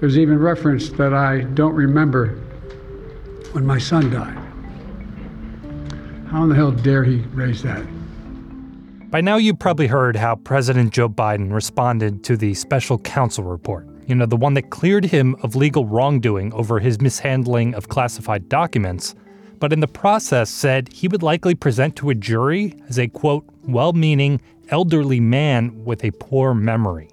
There's even reference that I don't remember when my son died. How in the hell dare he raise that? By now, you've probably heard how President Joe Biden responded to the special counsel report. You know, the one that cleared him of legal wrongdoing over his mishandling of classified documents, but in the process said he would likely present to a jury as a quote, well meaning elderly man with a poor memory.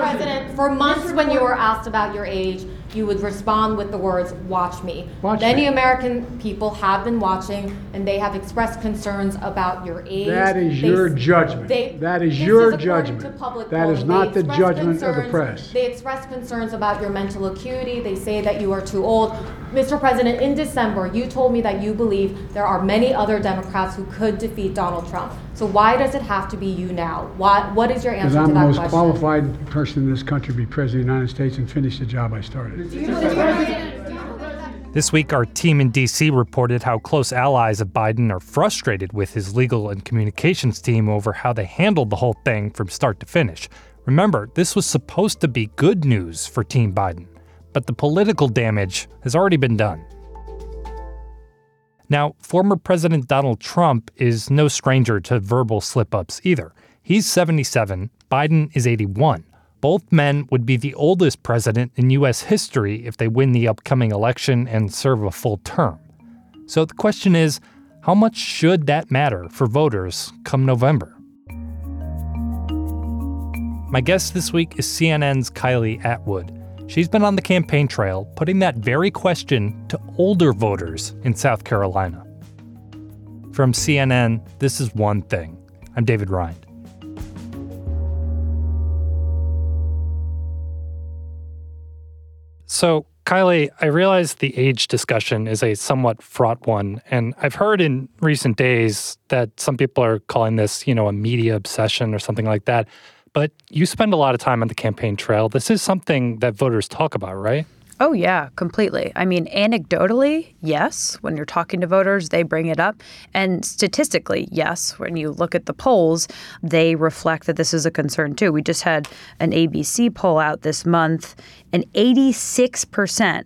President, for months when you were asked about your age, you would respond with the words, watch me. Watch Many me. American people have been watching and they have expressed concerns about your age. That is They- your judgment. they- That is this your according to judgment. public That is polling. not the judgment of the concerns- press. They express concerns about your mental acuity. They say that you are too old. Mr. President, in December, you told me that you believe there are many other Democrats who could defeat Donald Trump. So why does it have to be you now? Why, what is your answer? Because answer I'm the most question? qualified person in this country to be president of the United States and finish the job I started. This week, our team in DC reported how close allies of Biden are frustrated with his legal and communications team over how they handled the whole thing from start to finish. Remember, this was supposed to be good news for Team Biden, but the political damage has already been done. Now, former President Donald Trump is no stranger to verbal slip ups either. He's 77, Biden is 81. Both men would be the oldest president in U.S. history if they win the upcoming election and serve a full term. So the question is how much should that matter for voters come November? My guest this week is CNN's Kylie Atwood. She's been on the campaign trail putting that very question to older voters in South Carolina. From CNN, this is One Thing. I'm David Rind. So, Kylie, I realize the age discussion is a somewhat fraught one, and I've heard in recent days that some people are calling this, you know, a media obsession or something like that. But you spend a lot of time on the campaign trail. This is something that voters talk about, right? Oh, yeah, completely. I mean, anecdotally, yes, when you're talking to voters, they bring it up. And statistically, yes, when you look at the polls, they reflect that this is a concern too. We just had an ABC poll out this month, and 86%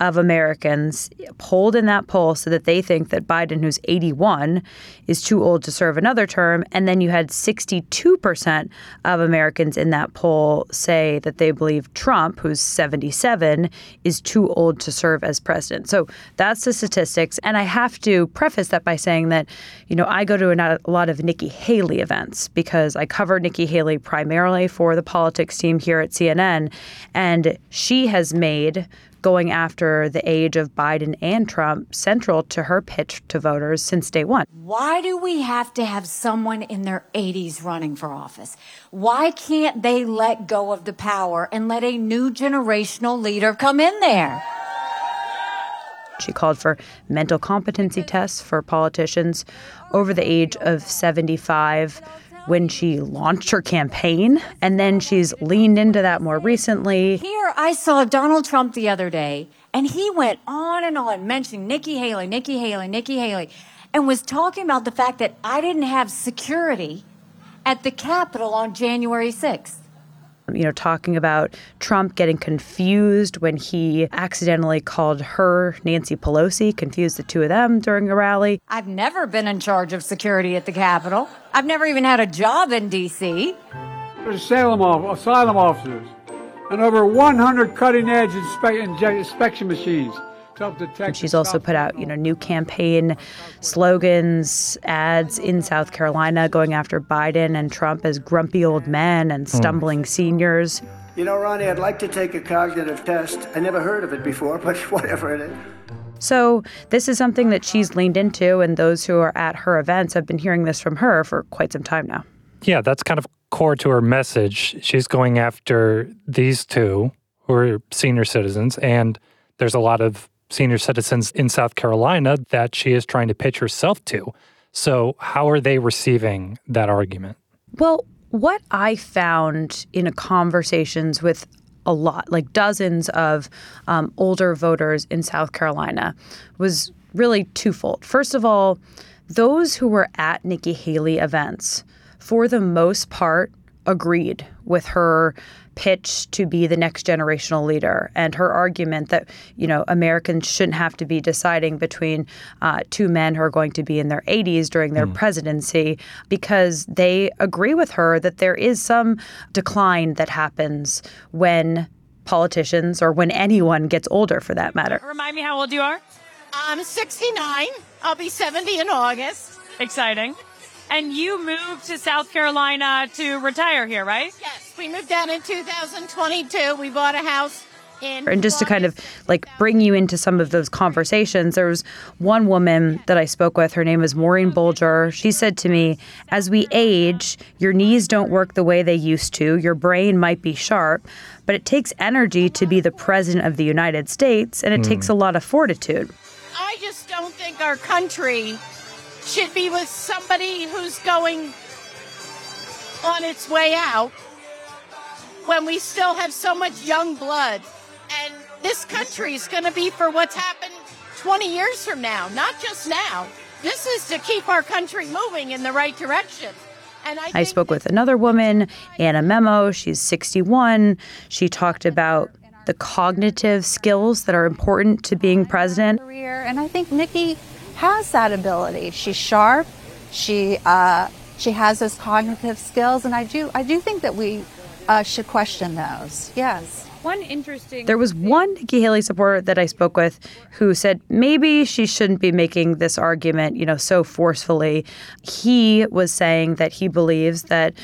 of Americans polled in that poll so that they think that Biden, who's 81, is too old to serve another term. And then you had 62% of Americans in that poll say that they believe Trump, who's 77, is too old to serve as president. So that's the statistics. And I have to preface that by saying that, you know, I go to a lot of Nikki Haley events because I cover Nikki Haley primarily for the politics team here at CNN. And she has made going after the age of Biden and Trump central to her pitch to voters since day one. Why do we have to have someone in their 80s running for office? Why can't they let go of the power and let a new generational leader come in there? She called for mental competency tests for politicians over the age of 75 when she launched her campaign. And then she's leaned into that more recently. Here, I saw Donald Trump the other day, and he went on and on mentioning Nikki Haley, Nikki Haley, Nikki Haley, and was talking about the fact that I didn't have security at the Capitol on January 6th you know, talking about Trump getting confused when he accidentally called her Nancy Pelosi, confused the two of them during a rally. I've never been in charge of security at the Capitol. I've never even had a job in D.C. Asylum, asylum officers and over 100 cutting edge inspe- inspection machines. And she's also put out, you know, new campaign slogans, ads in South Carolina going after Biden and Trump as grumpy old men and stumbling mm. seniors. You know, Ronnie, I'd like to take a cognitive test. I never heard of it before, but whatever it is. So, this is something that she's leaned into, and those who are at her events have been hearing this from her for quite some time now. Yeah, that's kind of core to her message. She's going after these two who are senior citizens, and there's a lot of senior citizens in South Carolina that she is trying to pitch herself to. So, how are they receiving that argument? Well, what I found in conversations with a lot, like dozens of um, older voters in South Carolina, was really twofold. First of all, those who were at Nikki Haley events, for the most part, agreed with her pitch to be the next generational leader and her argument that you know Americans shouldn't have to be deciding between uh, two men who are going to be in their 80s during their mm. presidency because they agree with her that there is some decline that happens when politicians or when anyone gets older for that matter. Remind me how old you are? I'm 69. I'll be 70 in August. Exciting. And you moved to South Carolina to retire here, right? Yes, we moved down in 2022. We bought a house in and just to kind of like bring you into some of those conversations, there was one woman that I spoke with. Her name was Maureen Bolger. She said to me, As we age, your knees don't work the way they used to. Your brain might be sharp, but it takes energy to be the president of the United States, and it mm. takes a lot of fortitude. I just don't think our country should be with somebody who's going on its way out when we still have so much young blood. And this country is going to be for what's happened 20 years from now, not just now. This is to keep our country moving in the right direction. And I, I spoke with another woman, Anna Memo. She's 61. She talked about the cognitive skills that are important to being president. And I think Nikki has that ability. She's sharp. She uh, she has those cognitive skills, and I do I do think that we uh, should question those. Yes. One interesting. There was one Nikki Haley supporter that I spoke with who said maybe she shouldn't be making this argument, you know, so forcefully. He was saying that he believes that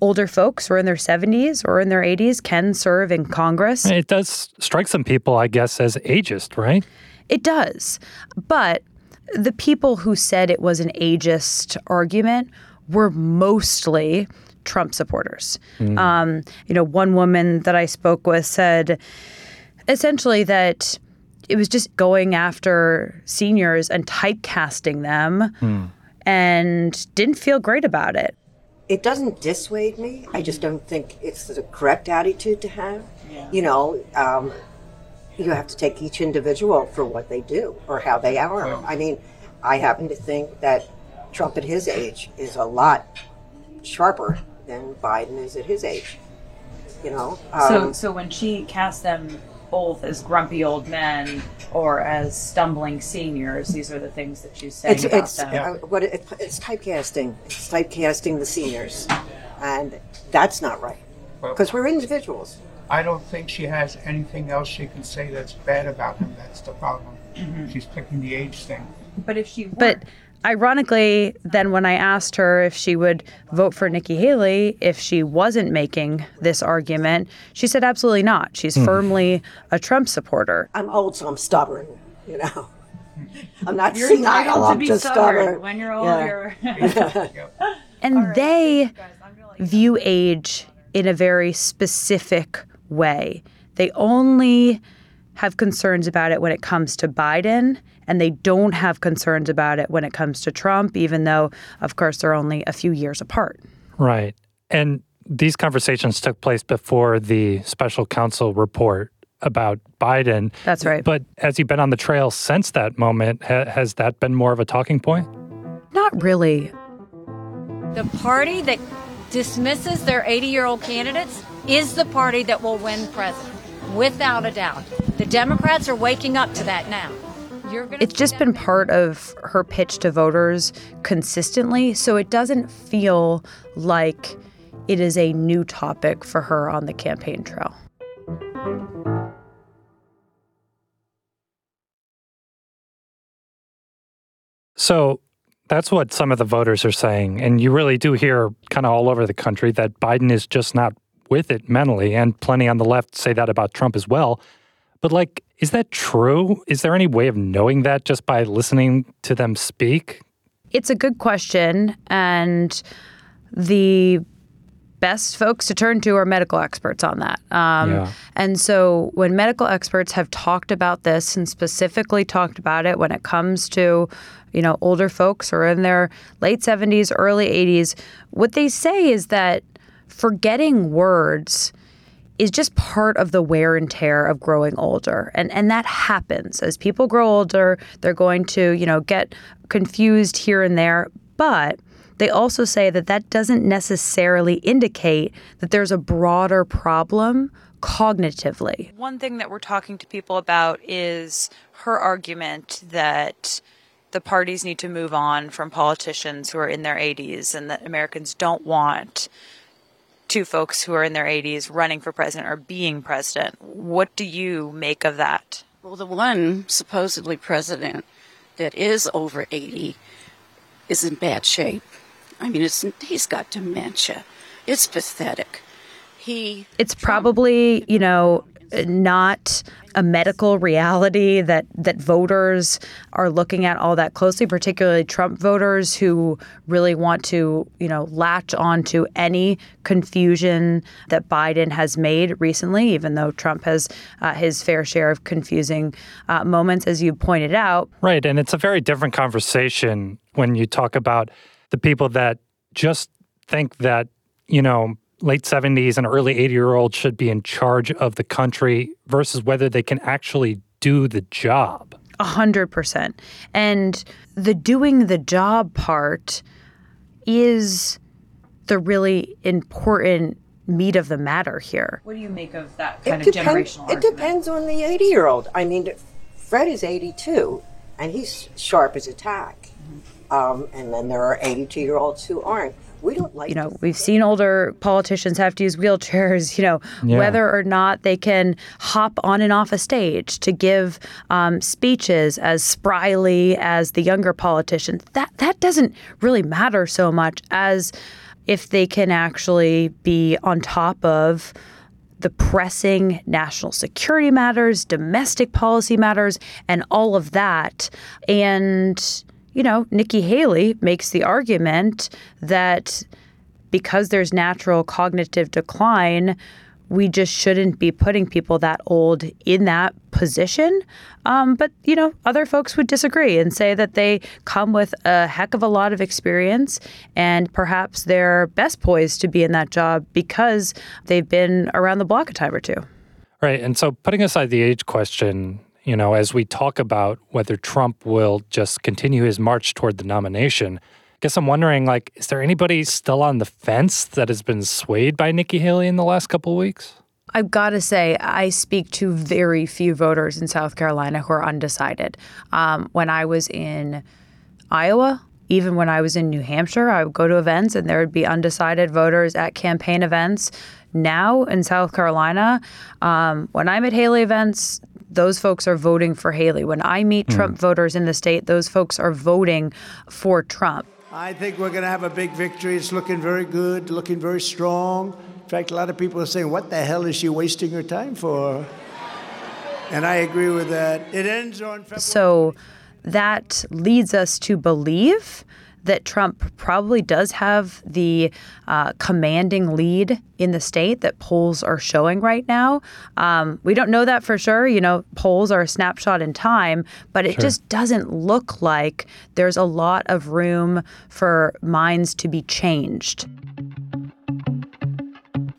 older folks who are in their 70s or in their 80s can serve in Congress. It does strike some people, I guess, as ageist, right? It does. But the people who said it was an ageist argument were mostly Trump supporters. Mm. Um, you know, one woman that I spoke with said essentially that it was just going after seniors and typecasting them mm. and didn't feel great about it. It doesn't dissuade me. I just don't think it's the correct attitude to have. Yeah. You know, um, you have to take each individual for what they do or how they are. I mean, I happen to think that Trump at his age is a lot sharper than Biden is at his age. You know. Um, so, so when she cast them both as grumpy old men or as stumbling seniors, these are the things that she's saying it's, about it's, them. Uh, what it, it's typecasting. It's typecasting the seniors, and that's not right because we're individuals. I don't think she has anything else she can say that's bad about him. That's the problem. Mm-hmm. She's picking the age thing. But if she But ironically, then when I asked her if she would vote for Nikki Haley if she wasn't making this argument, she said absolutely not. She's mm. firmly a Trump supporter. I'm old, so I'm stubborn, you know. I'm not you're senile, I'm just stubborn. stubborn. When you're old, yeah. you're. and right, they view age in a very specific way. They only have concerns about it when it comes to Biden, and they don't have concerns about it when it comes to Trump, even though, of course, they're only a few years apart. Right. And these conversations took place before the special counsel report about Biden. That's right. But has he been on the trail since that moment? Ha- has that been more of a talking point? Not really. The party that dismisses their 80 year old candidates is the party that will win president, without a doubt. The Democrats are waking up to that now. It's just been part of her pitch to voters consistently, so it doesn't feel like it is a new topic for her on the campaign trail. So that's what some of the voters are saying. And you really do hear kind of all over the country that Biden is just not with it mentally. And plenty on the left say that about Trump as well. But, like, is that true? Is there any way of knowing that just by listening to them speak? It's a good question. And the best folks to turn to are medical experts on that. Um, Yeah. And so when medical experts have talked about this and specifically talked about it when it comes to, you know, older folks or in their late 70s, early 80s, what they say is that forgetting words is just part of the wear and tear of growing older. And and that happens. As people grow older, they're going to, you know, get confused here and there, but they also say that that doesn't necessarily indicate that there's a broader problem cognitively. One thing that we're talking to people about is her argument that the parties need to move on from politicians who are in their 80s and that Americans don't want two folks who are in their 80s running for president or being president. What do you make of that? Well, the one supposedly president that is over 80 is in bad shape. I mean, it's, he's got dementia. It's pathetic. He It's probably, you know, not a medical reality that that voters are looking at all that closely, particularly Trump voters who really want to, you know, latch onto any confusion that Biden has made recently, even though Trump has uh, his fair share of confusing uh, moments, as you pointed out. Right. And it's a very different conversation when you talk about the people that just think that, you know, late 70s and early 80 year old should be in charge of the country versus whether they can actually do the job. A hundred percent. And the doing the job part is the really important meat of the matter here. What do you make of that kind It of depends, generational? it depends on the 80 year old. I mean, Fred is 82 and he's sharp as a tack. Um, and then there are 82 year olds who aren't. We don't like you know, we've seen older politicians have to use wheelchairs, you know, Yeah. whether or not they can hop on and off a stage to give um, speeches as spryly as the younger politicians. That that doesn't really matter so much as if they can actually be on top of the pressing national security matters, domestic policy matters, and all of that. And, you know, Nikki Haley makes the argument that because there's natural cognitive decline, we just shouldn't be putting people that old in that position. Um, but, you know, other folks would disagree and say that they come with a heck of a lot of experience and perhaps they're best poised to be in that job because they've been around the block a time or two. Right. And so putting aside the age question, you know, as we talk about whether Trump will just continue his march toward the nomination, I guess I'm wondering like, is there anybody still on the fence that has been swayed by Nikki Haley in the last couple weeks? I've got to say, I speak to very few voters in South Carolina who are undecided. Um, when I was in Iowa, even when I was in New Hampshire, I would go to events and there would be undecided voters at campaign events. Now in South Carolina, um, when I'm at Haley events, those folks are voting for Haley. When I meet Trump hmm. voters in the state, those folks are voting for Trump. I think we're going to have a big victory. It's looking very good, looking very strong. In fact, a lot of people are saying, What the hell is she wasting her time for? And I agree with that. It ends on February. So that leads us to believe that Trump probably does have the uh, commanding lead in the state that polls are showing right now. Um, we don't know that for sure. You know, polls are a snapshot in time, but it Sure. just doesn't look like there's a lot of room for minds to be changed.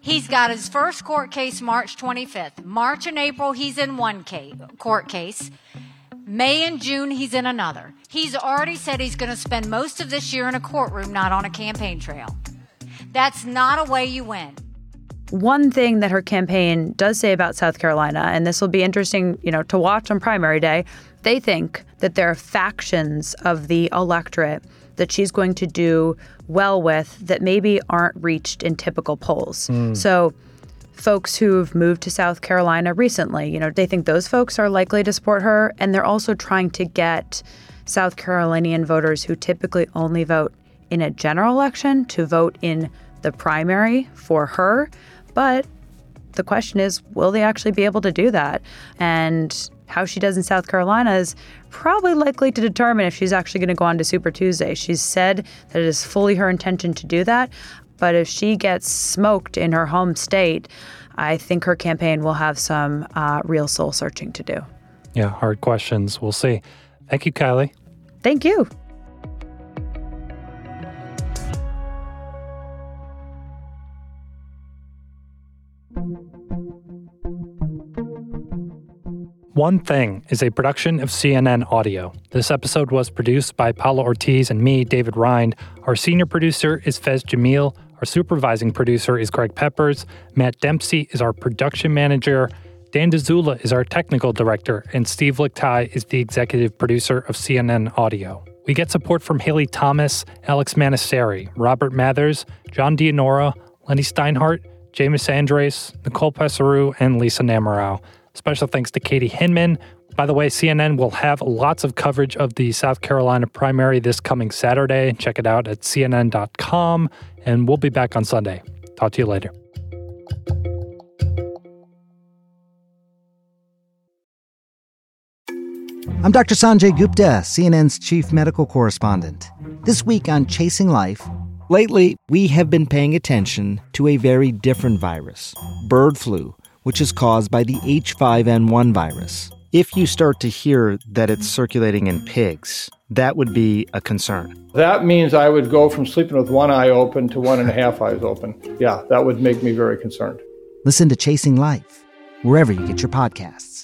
He's got his first court case March 25th. March and April, he's in one case, court case. May and June, he's in another. He's already said he's going to spend most of this year in a courtroom, not on a campaign trail. That's not a way you win. One thing that her campaign does say about South Carolina, and this will be interesting, you know, to watch on primary day, they think that there are factions of the electorate that she's going to do well with that maybe aren't reached in typical polls. Mm. So folks who've moved to South Carolina recently, you know, they think those folks are likely to support her and they're also trying to get South Carolinian voters who typically only vote in a general election to vote in the primary for her. But the question is, will they actually be able to do that? And how she does in South Carolina is probably likely to determine if she's actually going to go on to Super Tuesday. She's said that it is fully her intention to do that. But if she gets smoked in her home state, I think her campaign will have some uh, real soul searching to do. Yeah, hard questions. We'll see. Thank you, Kylie. Thank you. One Thing is a production of CNN Audio. This episode was produced by Paula Ortiz and me, David Rind. Our senior producer is Faiz Jamil. Our supervising producer is Greg Peppers. Matt Dempsey is our production manager. Dan Dzula is our technical director. And Steve Lickteig is the executive producer of CNN Audio. We get support from Haley Thomas, Alex Manasseri, Robert Mathers, John Dianora, Leni Steinhardt, Jamus Andrest, Nicole Pesaru, and Lisa Namerow. Special thanks to Katie Hinman. By the way, CNN will have lots of coverage of the South Carolina primary this coming Saturday. Check it out at cnn.com, and we'll be back on Sunday. Talk to you later. I'm Dr. Sanjay Gupta, CNN's chief medical correspondent. This week on Chasing Life, lately we have been paying attention to a very different virus, bird flu, which is caused by the H5N1 virus. If you start to hear that it's circulating in pigs, that would be a concern. That means I would go from sleeping with one eye open to one and a half eyes open. Yeah, that would make me very concerned. Listen to Chasing Life, wherever you get your podcasts.